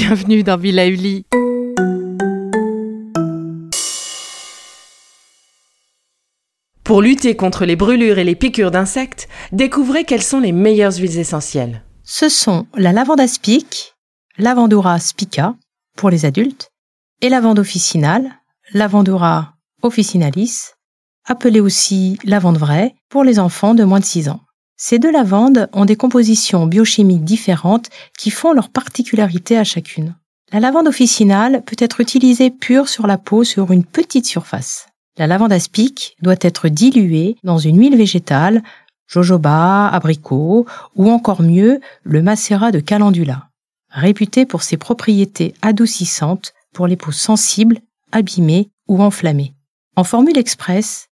Bienvenue dans Villa Uli. Pour lutter contre les brûlures et les piqûres d'insectes, découvrez quelles sont les meilleures huiles essentielles. Ce sont la lavande aspic, Lavandura spica pour les adultes et lavande officinale, Lavandura officinalis, appelée aussi lavande vraie pour les enfants de moins de 6 ans. Ces deux lavandes ont des compositions biochimiques différentes qui font leur particularité à chacune. La lavande officinale peut être utilisée pure sur la peau sur une petite surface. La lavande aspic doit être diluée dans une huile végétale, jojoba, abricot ou encore mieux le macérat de calendula, réputé pour ses propriétés adoucissantes pour les peaux sensibles, abîmées ou enflammées. En formule express,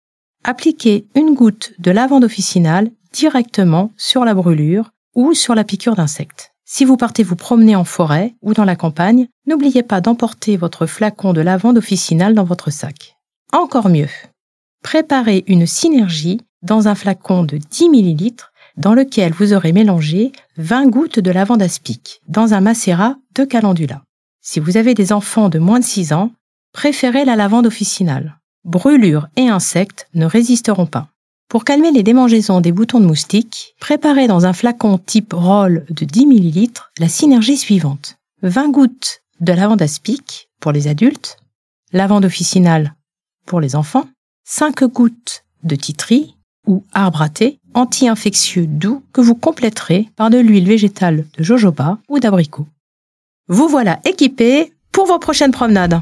appliquez une goutte de lavande officinale directement sur la brûlure ou sur la piqûre d'insectes. Si vous partez vous promener en forêt ou dans la campagne, n'oubliez pas d'emporter votre flacon de lavande officinale dans votre sac. Encore mieux, préparez une synergie dans un flacon de 10 ml dans lequel vous aurez mélangé 20 gouttes de lavande aspic dans un macérat de calendula. Si vous avez des enfants de moins de 6 ans, préférez la lavande officinale. Brûlures et insectes ne résisteront pas. Pour calmer les démangeaisons des boutons de moustiques, préparez dans un flacon type roll de 10 ml la synergie suivante. 20 gouttes de lavande aspic pour les adultes, lavande officinale pour les enfants, 5 gouttes de titri ou arbre à thé anti-infectieux doux que vous compléterez par de l'huile végétale de jojoba ou d'abricot. Vous voilà équipé pour vos prochaines promenades.